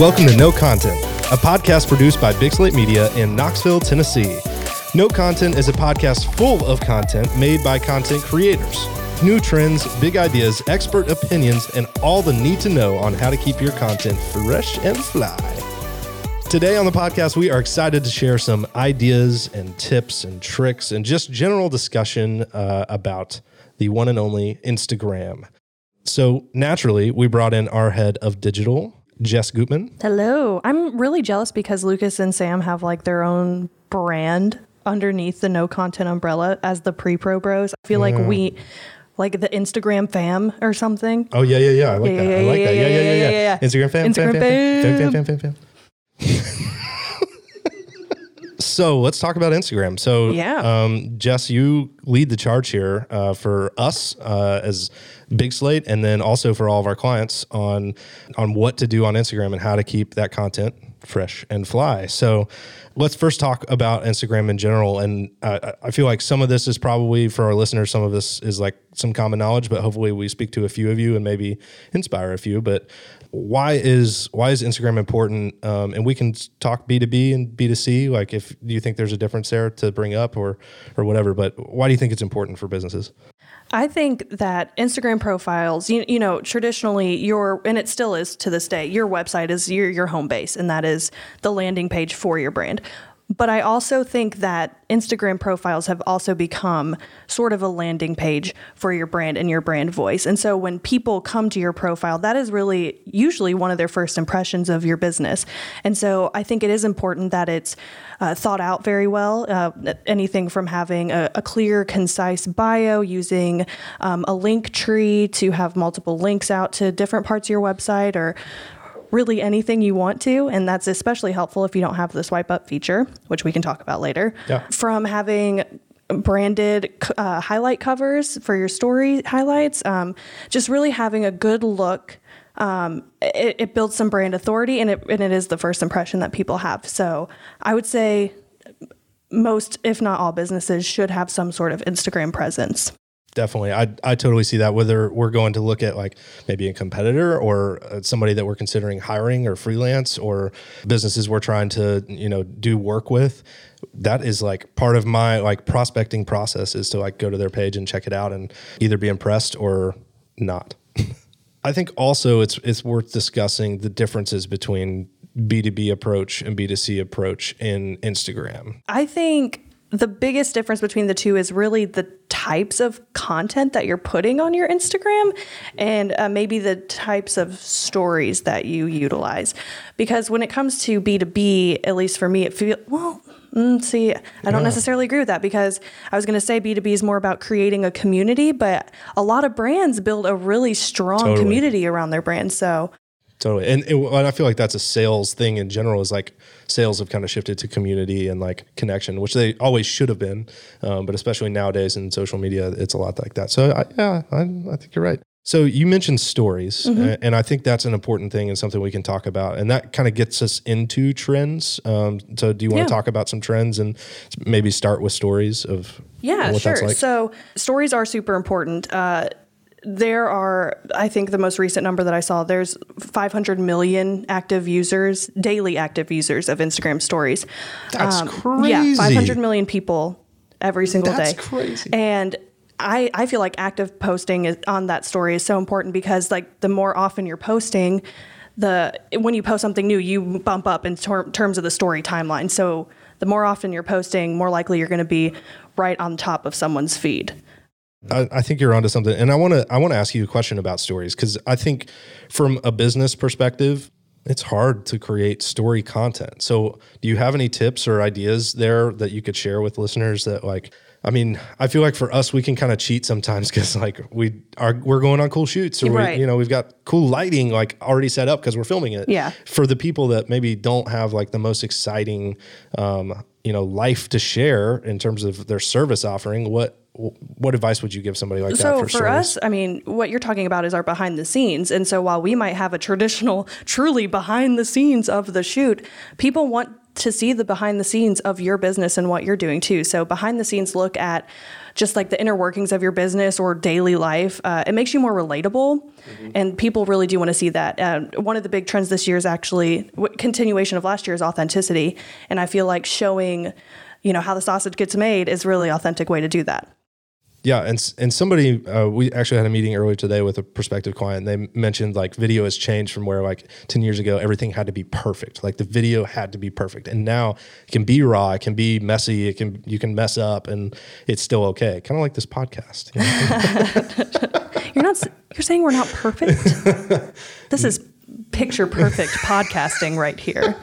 Welcome to No Content, a podcast produced by Big Slate Media in Knoxville, Tennessee. No Content is a podcast full of content made by content creators. New trends, big ideas, expert opinions, and all the need to know on how to keep your content fresh and fly. Today on the podcast, we are excited to share some ideas and tips and tricks and just general discussion uh, about the one and only Instagram. So, naturally, we brought in our head of digital, Jess Gutman. Hello. I'm really jealous because Lucas and Sam have like their own brand underneath the no content umbrella as the pre pro bros. I feel like we like the Instagram fam or something. Oh yeah, yeah, yeah. I like Yeah, that. yeah, I like yeah, that. Yeah, yeah, yeah, yeah. Instagram fam, fam, Instagram fam, fam, fam, fam. fam, fam, fam. so let's talk about Instagram. So Yeah. um, Jess, you lead the charge here uh, for us uh, as Big Slate, and then also for all of our clients on on what to do on Instagram and how to keep that content fresh and fly. So let's first talk about Instagram in general. And uh, I feel like some of this is probably for our listeners, some of this is like some common knowledge, but hopefully we speak to a few of you and maybe inspire a few. But why is why is Instagram important? Um, and we can talk B two B and B two C. Like, if you think there's a difference there to bring up or or whatever? But why do you think it's important for businesses? I think that Instagram profiles, you, you know, traditionally your, and it still is to this day, your website is your, your home base, and that is the landing page for your brand. But I also think that Instagram profiles have also become sort of a landing page for your brand and your brand voice. And so when people come to your profile, that is really usually one of their first impressions of your business. And so I think it is important that it's uh, thought out very well. Uh, anything from having a, a clear, concise bio, using um, a link tree to have multiple links out to different parts of your website or really anything you want to. And that's especially helpful if you don't have the swipe up feature, which we can talk about later. Yeah. From having branded uh, highlight covers for your story highlights, um, just really having a good look. Um, it, it builds some brand authority and it, and it is the first impression that people have. So I would say most, if not all businesses should have some sort of Instagram presence. Definitely, I I totally see that. Whether we're going to look at like maybe a competitor or uh, somebody that we're considering hiring or freelance or businesses we're trying to you know do work with, that is like part of my like prospecting process is to like go to their page and check it out and either be impressed or not. I think also it's it's worth discussing the differences between B2B approach and B2C approach in Instagram. I think the biggest difference between the two is really the types of content that you're putting on your Instagram and uh, maybe the types of stories that you utilize. Because when it comes to B2B, at least for me, it feels, well, mm, see, I don't necessarily agree with that because I was going to say B2B is more about creating a community, but a lot of brands build a really strong Totally. community around their brand. So, Totally. And, it, and I feel like that's a sales thing in general is like sales have kind of shifted to community and like connection, which they always should have been. Um, but especially nowadays in social media, it's a lot like that. So I, yeah, I, I think you're right. So you mentioned stories, a- and I think that's an important thing and something we can talk about. And that kind of gets us into trends. Um, so do you want Yeah. to talk about some trends and maybe start with stories of Yeah, what sure. that's like? So stories are super important. Uh, there are, I think, the most recent number that I saw. There's 500 million active users, daily active users of Instagram stories. That's um, Yeah, crazy. 500 million people every single That's day. That's crazy. And I, I feel like active posting is, on that story is so important because like the more often you're posting, the when you post something new, you bump up in ter- terms of the story timeline. So the more often you're posting, more likely you're going to be right on top of someone's feed. I, I think you're onto something, and I want to I want to ask you a question about stories because I think from a business perspective, it's hard to create story content. So, do you have any tips or ideas there that you could share with listeners that like? I mean, I feel like for us, we can kind of cheat sometimes because like we are we're going on cool shoots, or Right. we, you know, we've got cool lighting like already set up because we're filming it. Yeah. For the people that maybe don't have like the most exciting, um, you know, life to share in terms of their service offering, what what advice would you give somebody like that So for, for, us, I mean, what you're talking about is our behind the scenes. And so while we might have a traditional, truly behind the scenes of the shoot, people want to see the behind the scenes of your business and what you're doing too. So behind the scenes look at just like the inner workings of your business or daily life. Uh, it makes you more relatable, and people really do want to see that. Uh, one of the big trends this year is actually w- continuation of last year's authenticity, and I feel like showing, you know, how the sausage gets made is really authentic way to do that. Yeah, and and somebody uh, we actually had a meeting earlier today with a prospective client. They mentioned like video has changed from where like ten years ago everything had to be perfect. Like the video had to be perfect, and now it can be raw, it can be messy, it can you can mess up, and it's still okay. Kind of like this podcast. you know? You're not. You're saying we're not perfect. this is picture perfect podcasting right here.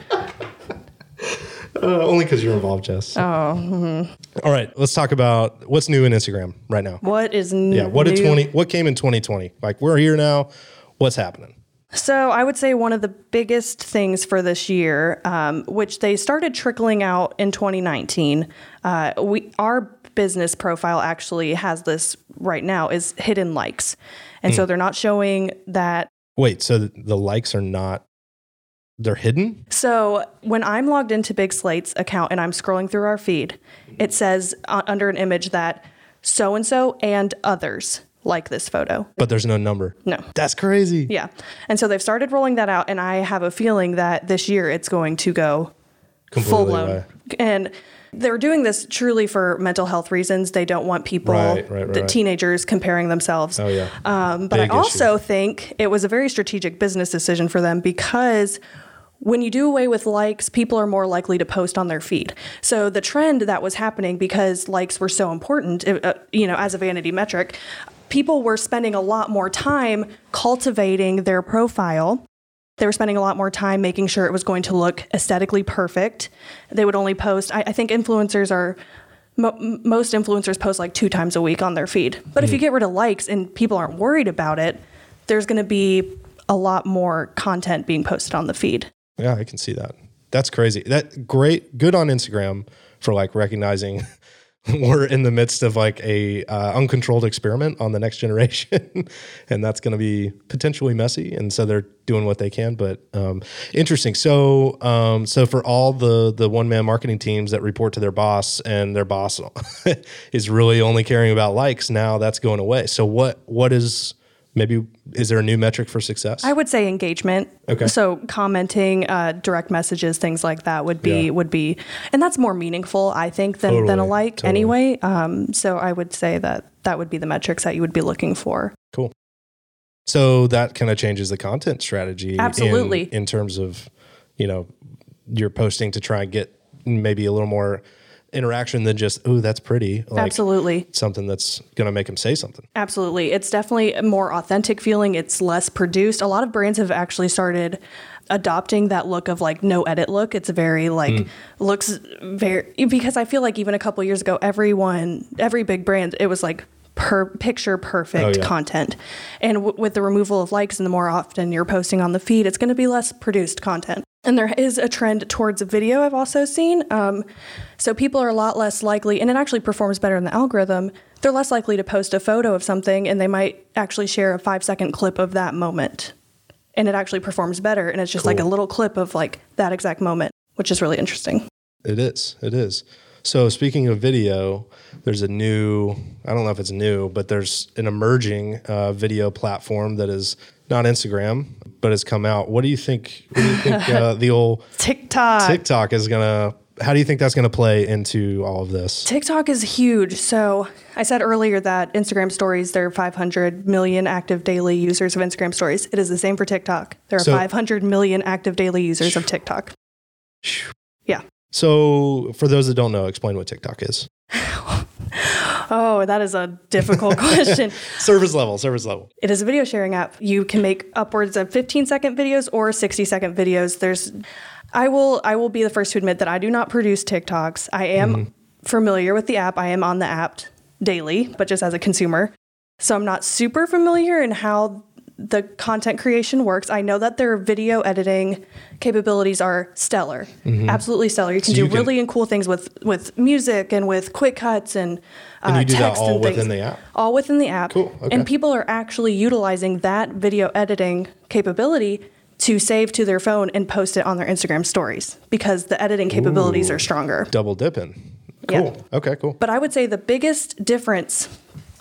Uh, only because you're involved, Jess. Oh. All right, let's talk about what's new in Instagram right now. What is new? Yeah, what did new? twenty? What came in 2020? Like we're here now. What's happening? So I would say one of the biggest things for this year, um, which they started trickling out in 2019, uh, we our business profile actually has this right now is hidden likes, and so they're not showing that. Wait, so the likes are not they're hidden? So when I'm logged into Big Slate's account and I'm scrolling through our feed, it says uh, under an image that so and so and others like this photo. But there's no number. No. That's crazy. Yeah. And so they've started rolling that out, and I have a feeling that this year it's going to go Completely full blown. And they're doing this truly for mental health reasons. They don't want people, Right, right, the right. teenagers, comparing themselves. Oh yeah. Um, but Big I also think it was a very strategic business decision for them because when you do away with likes, people are more likely to post on their feed. So the trend that was happening because likes were so important, uh, you know, as a vanity metric, people were spending a lot more time cultivating their profile. They were spending a lot more time making sure it was going to look aesthetically perfect. They would only post. I, I think influencers are mo- most influencers post like two times a week on their feed. But if you get rid of likes and people aren't worried about it, there's going to be a lot more content being posted on the feed. Yeah, I can see that. That's crazy. That great. Good on Instagram for like recognizing we're in the midst of like a uh, uncontrolled experiment on the next generation, and that's going to be potentially messy. And so they're doing what they can. But um, interesting. So um, so for all the the one man marketing teams that report to their boss, and their boss is really only caring about likes. Now that's going away. So what what is maybe is there a new metric for success? I would say engagement. Okay. So commenting, uh, direct messages, things like that would be Yeah. would be, and that's more meaningful, I think, than than a like totally. anyway. Um, so I would say that that would be the metrics that you would be looking for. Cool. So that kind of changes the content strategy. in- Absolutely. In, terms of, you know, you're posting to try and get maybe a little more interaction than just, oh, that's pretty. Like Absolutely. something that's going to make them say something. Absolutely. It's definitely a more authentic feeling. It's less produced. A lot of brands have actually started adopting that look of like no edit look. It's very like hmm. looks very because I feel like even a couple years ago everyone every big brand it was like per picture perfect Oh, yeah. content. And w- with the removal of likes and the more often you're posting on the feed, it's going to be less produced content. And there is a trend towards video, I've also seen. Um, so people are a lot less likely, and it actually performs better in the algorithm. They're less likely to post a photo of something and they might actually share a five second clip of that moment. And it actually performs better. And it's just like a little clip of like that exact moment, which is really interesting. It is. It is. So speaking of video, there's a new, I don't know if it's new, but there's an emerging uh, video platform that is not Instagram, but has come out. What do you think? What do you think uh, the old TikTok. TikTok is going to, how do you think that's going to play into all of this? TikTok is huge. So I said earlier that Instagram stories, there are 500 million active daily users of Instagram stories. It is the same for TikTok. There are So- 500 million active daily users of TikTok. Yeah. So, for those that don't know, explain what TikTok is. Oh, that is a difficult question. Service level, service level. It is a video sharing app. You can make upwards of 15 second videos or 60 second videos. There's I will I will be the first to admit that I do not produce TikToks. I am mm-hmm. familiar with the app. I am on the app daily, but just as a consumer. So I'm not super familiar in how the content creation works. I know that their video editing capabilities are stellar. Absolutely stellar. You can So do you can- really cool things with with music and with quick cuts and uh, And you do that text all and things within the app? all within the app. Cool, okay. And people are actually utilizing that video editing capability to save to their phone and post it on their Instagram stories because the editing capabilities are stronger. Double dipping. Yeah. Cool. Okay, cool. But I would say the biggest difference,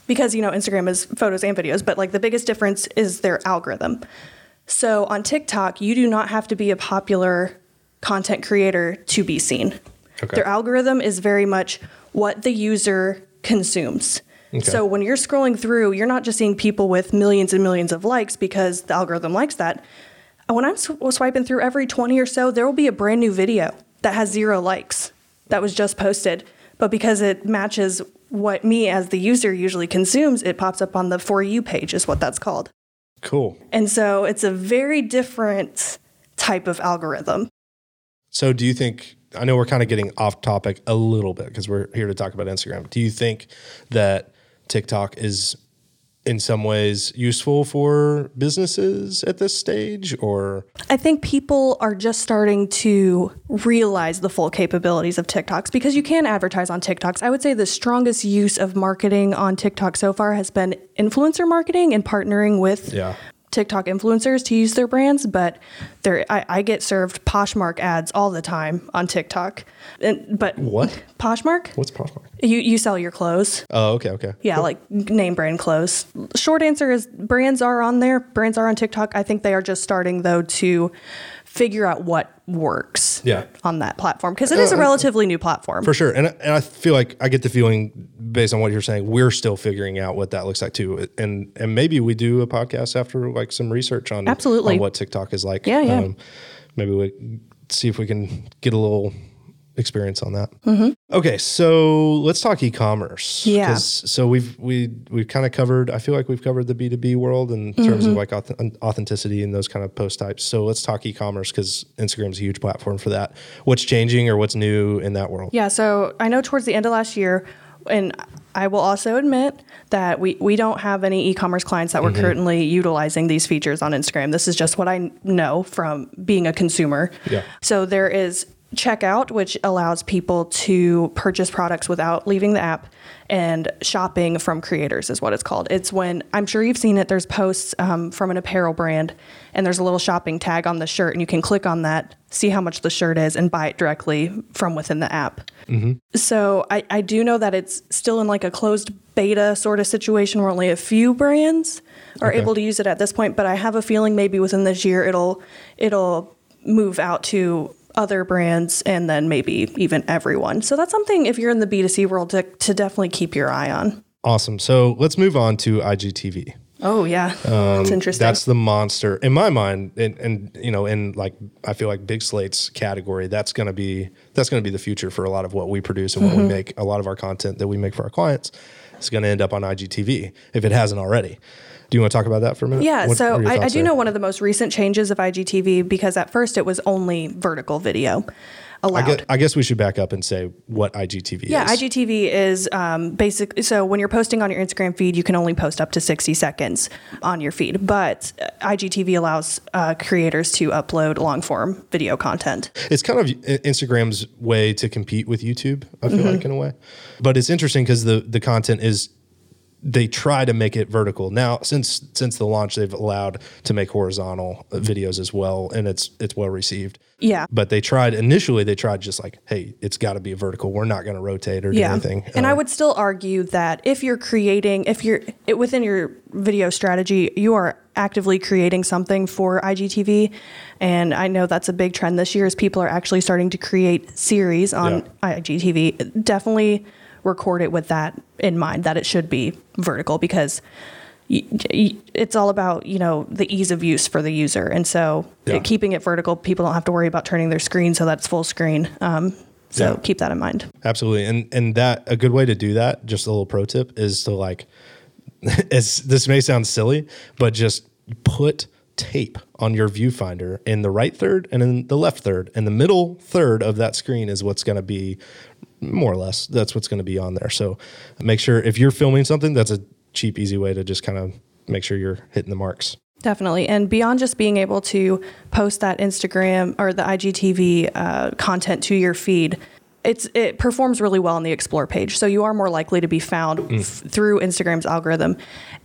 because you know Instagram is photos and videos, but like the biggest difference is their algorithm. So on TikTok, you do not have to be a popular content creator to be seen. Okay. Their algorithm is very much what the user consumes. So when you're scrolling through, you're not just seeing people with millions and millions of likes because the algorithm likes that. Uh, when I'm sw- swiping through every 20 or so, there will be a brand new video that has zero likes that was just posted. But because it matches what me as the user usually consumes, it pops up on the For You page, is what that's called. Cool. And so it's a very different type of algorithm. So, do you think? I know we're kind of getting off topic a little bit because we're here to talk about Instagram. Do you think that TikTok is in some ways useful for businesses at this stage, or I think people are just starting to realize the full capabilities of TikToks because you can advertise on TikToks. I would say the strongest use of marketing on TikTok so far has been influencer marketing and partnering with yeah? TikTok influencers to use their brands, but there I, I get served Poshmark ads all the time on TikTok. And, but What? Poshmark? What's Poshmark? You you sell your clothes. Oh, okay, okay. Yeah, like name brand clothes. Short answer is brands are on there. Brands are on TikTok. I think they are just starting though to figure out what works Yeah. on that platform because it is a uh, relatively new platform. For sure. And, and I feel like I get the feeling based on what you're saying, we're still figuring out what that looks like too. And and maybe we do a podcast after like some research on, Absolutely. on what TikTok is like. Yeah, yeah. Um, maybe we see if we can get a little experience on that. Okay, so let's talk e-commerce. Mm-hmm. Yeah. So we've we we've kind of covered. I feel like we've covered the B two B world in terms Mm-hmm. of like authenticity and those kind of post types. So let's talk e-commerce because Instagram's a huge platform for that. What's changing or what's new in that world? Yeah, so I know towards the end of last year, and I will also admit that we, we don't have any e commerce clients that were currently utilizing these features on Instagram. This is just what I know from being a consumer. Yeah. So there is checkout, which allows people to purchase products without leaving the app, and shopping from creators is what it's called. It's when I'm sure you've seen it. There's posts um, from an apparel brand, and there's a little shopping tag on the shirt, and you can click on that, see how much the shirt is, and buy it directly from within the app. So I, I do know that it's still in like a closed beta sort of situation where only a few brands are Okay. able to use it at this point. But I have a feeling maybe within this year it'll it'll move out to other brands and then maybe even everyone. So that's something if you're in the B2C world to, to definitely keep your eye on. Awesome. So let's move on to IGTV. Oh yeah. that's interesting. That's the monster in my mind, and, and you know, in like I feel like Big Slate's category, that's gonna be that's gonna be the future for a lot of what we produce and what Mm-hmm. we make. A lot of our content that we make for our clients is gonna end up on IGTV if it hasn't already. Do you want to talk about that for a minute? Yeah, What- so I, I do there? know one of the most recent changes of IGTV because at first it was only vertical video allowed. I guess, I guess we should back up and say what IGTV Yeah, is. Yeah, IGTV is um, basic. So when you're posting on your Instagram feed, you can only post up to 60 seconds on your feed. But uh, IGTV allows uh, creators to upload long form video content. It's kind of Instagram's way to compete with YouTube. I feel Mm-hmm. like in a way, but it's interesting because the the content is they try to make it vertical. Now, since since the launch, they've allowed to make horizontal videos as well, and it's it's well received. Yeah. But they tried initially. They tried just like, hey, it's got to be vertical. We're not going to rotate or do Yeah. anything. And I Uh, would still argue that if you're creating, if you're it, within your video strategy, you are actively creating something for IGTV. And I know that's a big trend this year is people are actually starting to create series on IGTV. Definitely record it with that in mind that it should be vertical because it's all about you know the ease of use for the user and so Yeah. keeping it vertical people don't have to worry about turning their screen so that's full screen um, so Yeah. keep that in mind Absolutely. And and that a good way to do that, just a little pro tip, is to like as this may sound silly, but just put tape on your viewfinder in the right third and in the left third. And the middle third of that screen is what's going to be more or less that's what's going to be on there. So make sure if you're filming something, that's a cheap, easy way to just kind of make sure you're hitting the marks. Definitely. And beyond just being able to post that Instagram or the IGTV uh, content to your feed, it's it performs really well on the explore page so you are more likely to be found Mm. f- through instagram's algorithm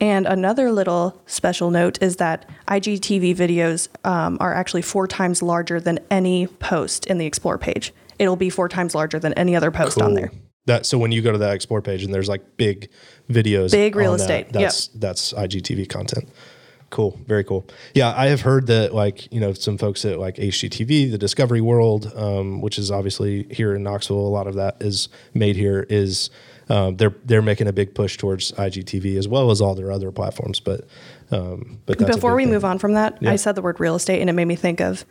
and another little special note is that igtv videos um, are actually four times larger than any post in the explore page it'll be four times larger than any other post on there That so when you go to that explore page and there's like big videos, Big real on that, estate, yep. That's that's IGTV content. Cool, very cool. Yeah, I have heard that like you know some folks at like HGTV, the Discovery World, um, which is obviously here in Knoxville, a lot of that is made here. Is um, they're they're making a big push towards IGTV as well as all their other platforms. But um, but Before we thing. move on from that, Yeah. I said the word real estate and it made me think of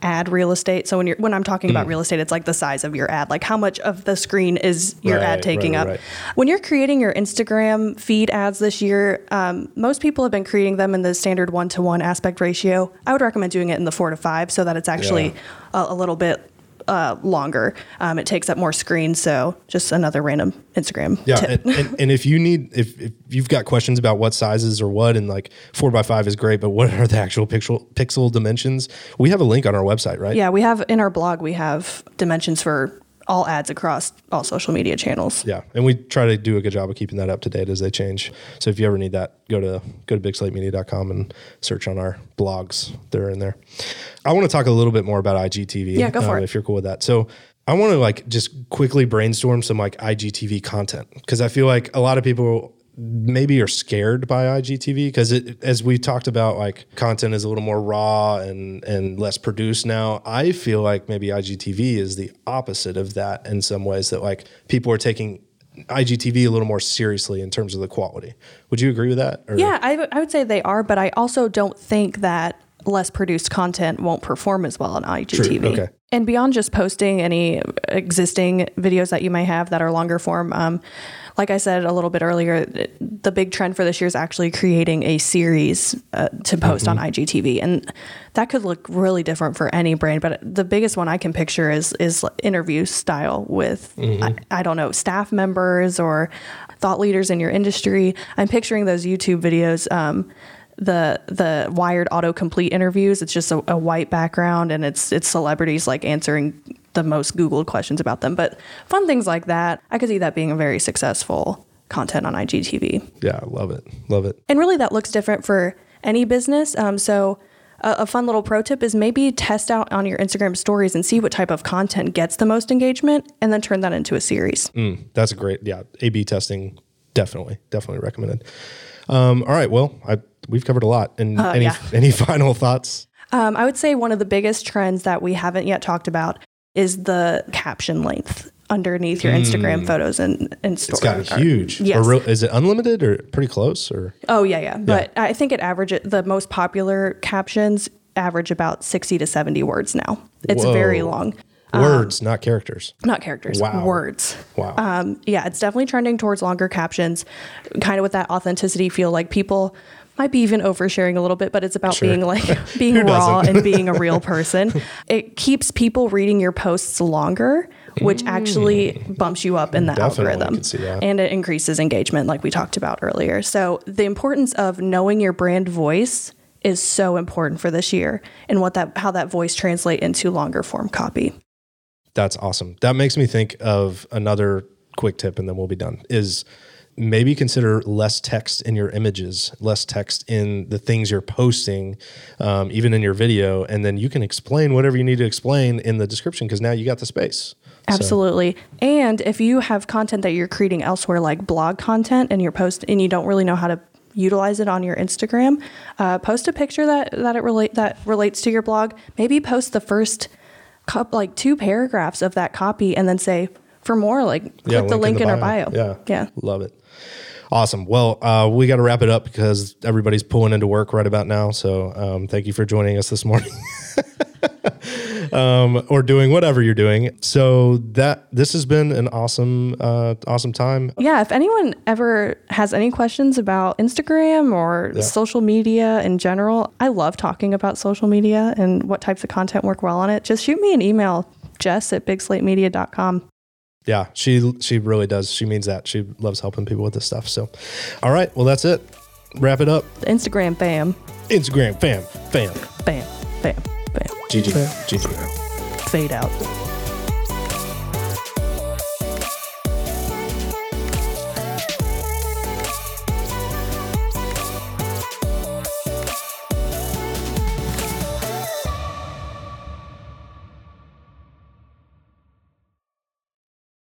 ad real estate. So when you're when I'm talking Mm. about real estate, it's like the size of your ad, like how much of the screen is your Right, ad taking right, up. right. When you're creating your Instagram feed ads this year, um, most people have been creating them in the standard one to one aspect ratio. I would recommend doing it in the four to five so that it's actually a, a little bit uh, longer. Um, it takes up more screen. So just another random Instagram Yeah, tip. and, and, and if you need, if, if you've got questions about what sizes or what, and like four by five is great, but what are the actual pixel pixel dimensions? We have a link on our website, right? Yeah, we have in our blog, we have dimensions for all ads across all social media channels. Yeah, and we try to do a good job of keeping that up to date as they change. So if you ever need that, go to go to bigslatemedia.com and search on our blogs. They're in there. I want to talk a little bit more about IGTV. Yeah, go for um, it. If you're cool with that. So I want to like just quickly brainstorm some like IGTV content because I feel like a lot of people maybe are scared by IGTV because it as we talked about like content is a little more raw and and less produced now. I feel like maybe IGTV is the opposite of that in some ways that like people are taking IGTV a little more seriously in terms of the quality. Would you agree with that? Or- Yeah, I, w- I would say they are, but I also don't think that less produced content won't perform as well on IGTV. True, okay. And beyond just posting any existing videos that you may have that are longer form, um, like I said a little bit earlier, the big trend for this year is actually creating a series uh, to post Mm-hmm. on IGTV, and that could look really different for any brand. But the biggest one I can picture is is interview style with Mm-hmm. I, I don't know staff members or thought leaders in your industry. I'm picturing those YouTube videos. Um, the the wired autocomplete interviews it's just a, a white background and it's it's celebrities like answering the most googled questions about them but fun things like that i could see that being a very successful content on igtv Yeah, love it. Love it. and really that looks different for any business um, so a, a fun little pro tip is maybe test out on your instagram stories and see what type of content gets the most engagement and then turn that into a series Mm, that's a great, yeah. A B testing, definitely, definitely recommended. Um, all right, well, I we've covered a lot. And any yeah. any final thoughts? Um, I would say one of the biggest trends that we haven't yet talked about is the caption length underneath your Instagram photos and, and stories. It's stories. gotten huge. Yes. Or real, is it unlimited or pretty close? Or Oh yeah, yeah. But I think it average the most popular captions average about sixty to seventy words now. It's Whoa. very long. words, not characters. Not characters, Wow. words. Wow. Um, yeah, it's definitely trending towards longer captions, kind of with that authenticity feel. Like people might be even oversharing a little bit, but it's about Sure. being like being raw and being a real person. It keeps people reading your posts longer, which actually bumps you up in the Mm. Definitely algorithm. can see that. And it increases engagement, like we talked about earlier. So the importance of knowing your brand voice is so important for this year and what that how that voice translate into longer form copy. That's awesome. That makes me think of another quick tip, and then we'll be done. Is maybe consider less text in your images, less text in the things you're posting, um, even in your video, and then you can explain whatever you need to explain in the description because now you got the space. So- Absolutely. And if you have content that you're creating elsewhere, like blog content, and you're post and you don't really know how to utilize it on your Instagram, uh, post a picture that that it relate that relates to your blog. Maybe post the first cup like two paragraphs of that copy, and then say for more, like Yeah, click the link in, our bio. Yeah. yeah. Love it. Awesome. Well, uh, we got to wrap it up because everybody's pulling into work right about now. So um, thank you for joining us this morning. um, or doing whatever you're doing. So that this has been an awesome, uh, awesome time. Yeah, if anyone ever has any questions about Instagram or social media in general, I love talking about social media and what types of content work well on it. Just shoot me an email, jess at bigslatemedia.com. Yeah, she she really does. She means that. She loves helping people with this stuff. So, all right. Well, that's it. Wrap it up. Instagram, bam, Instagram, fam, fam. bam, bam, bam. GG. GG. Fade out.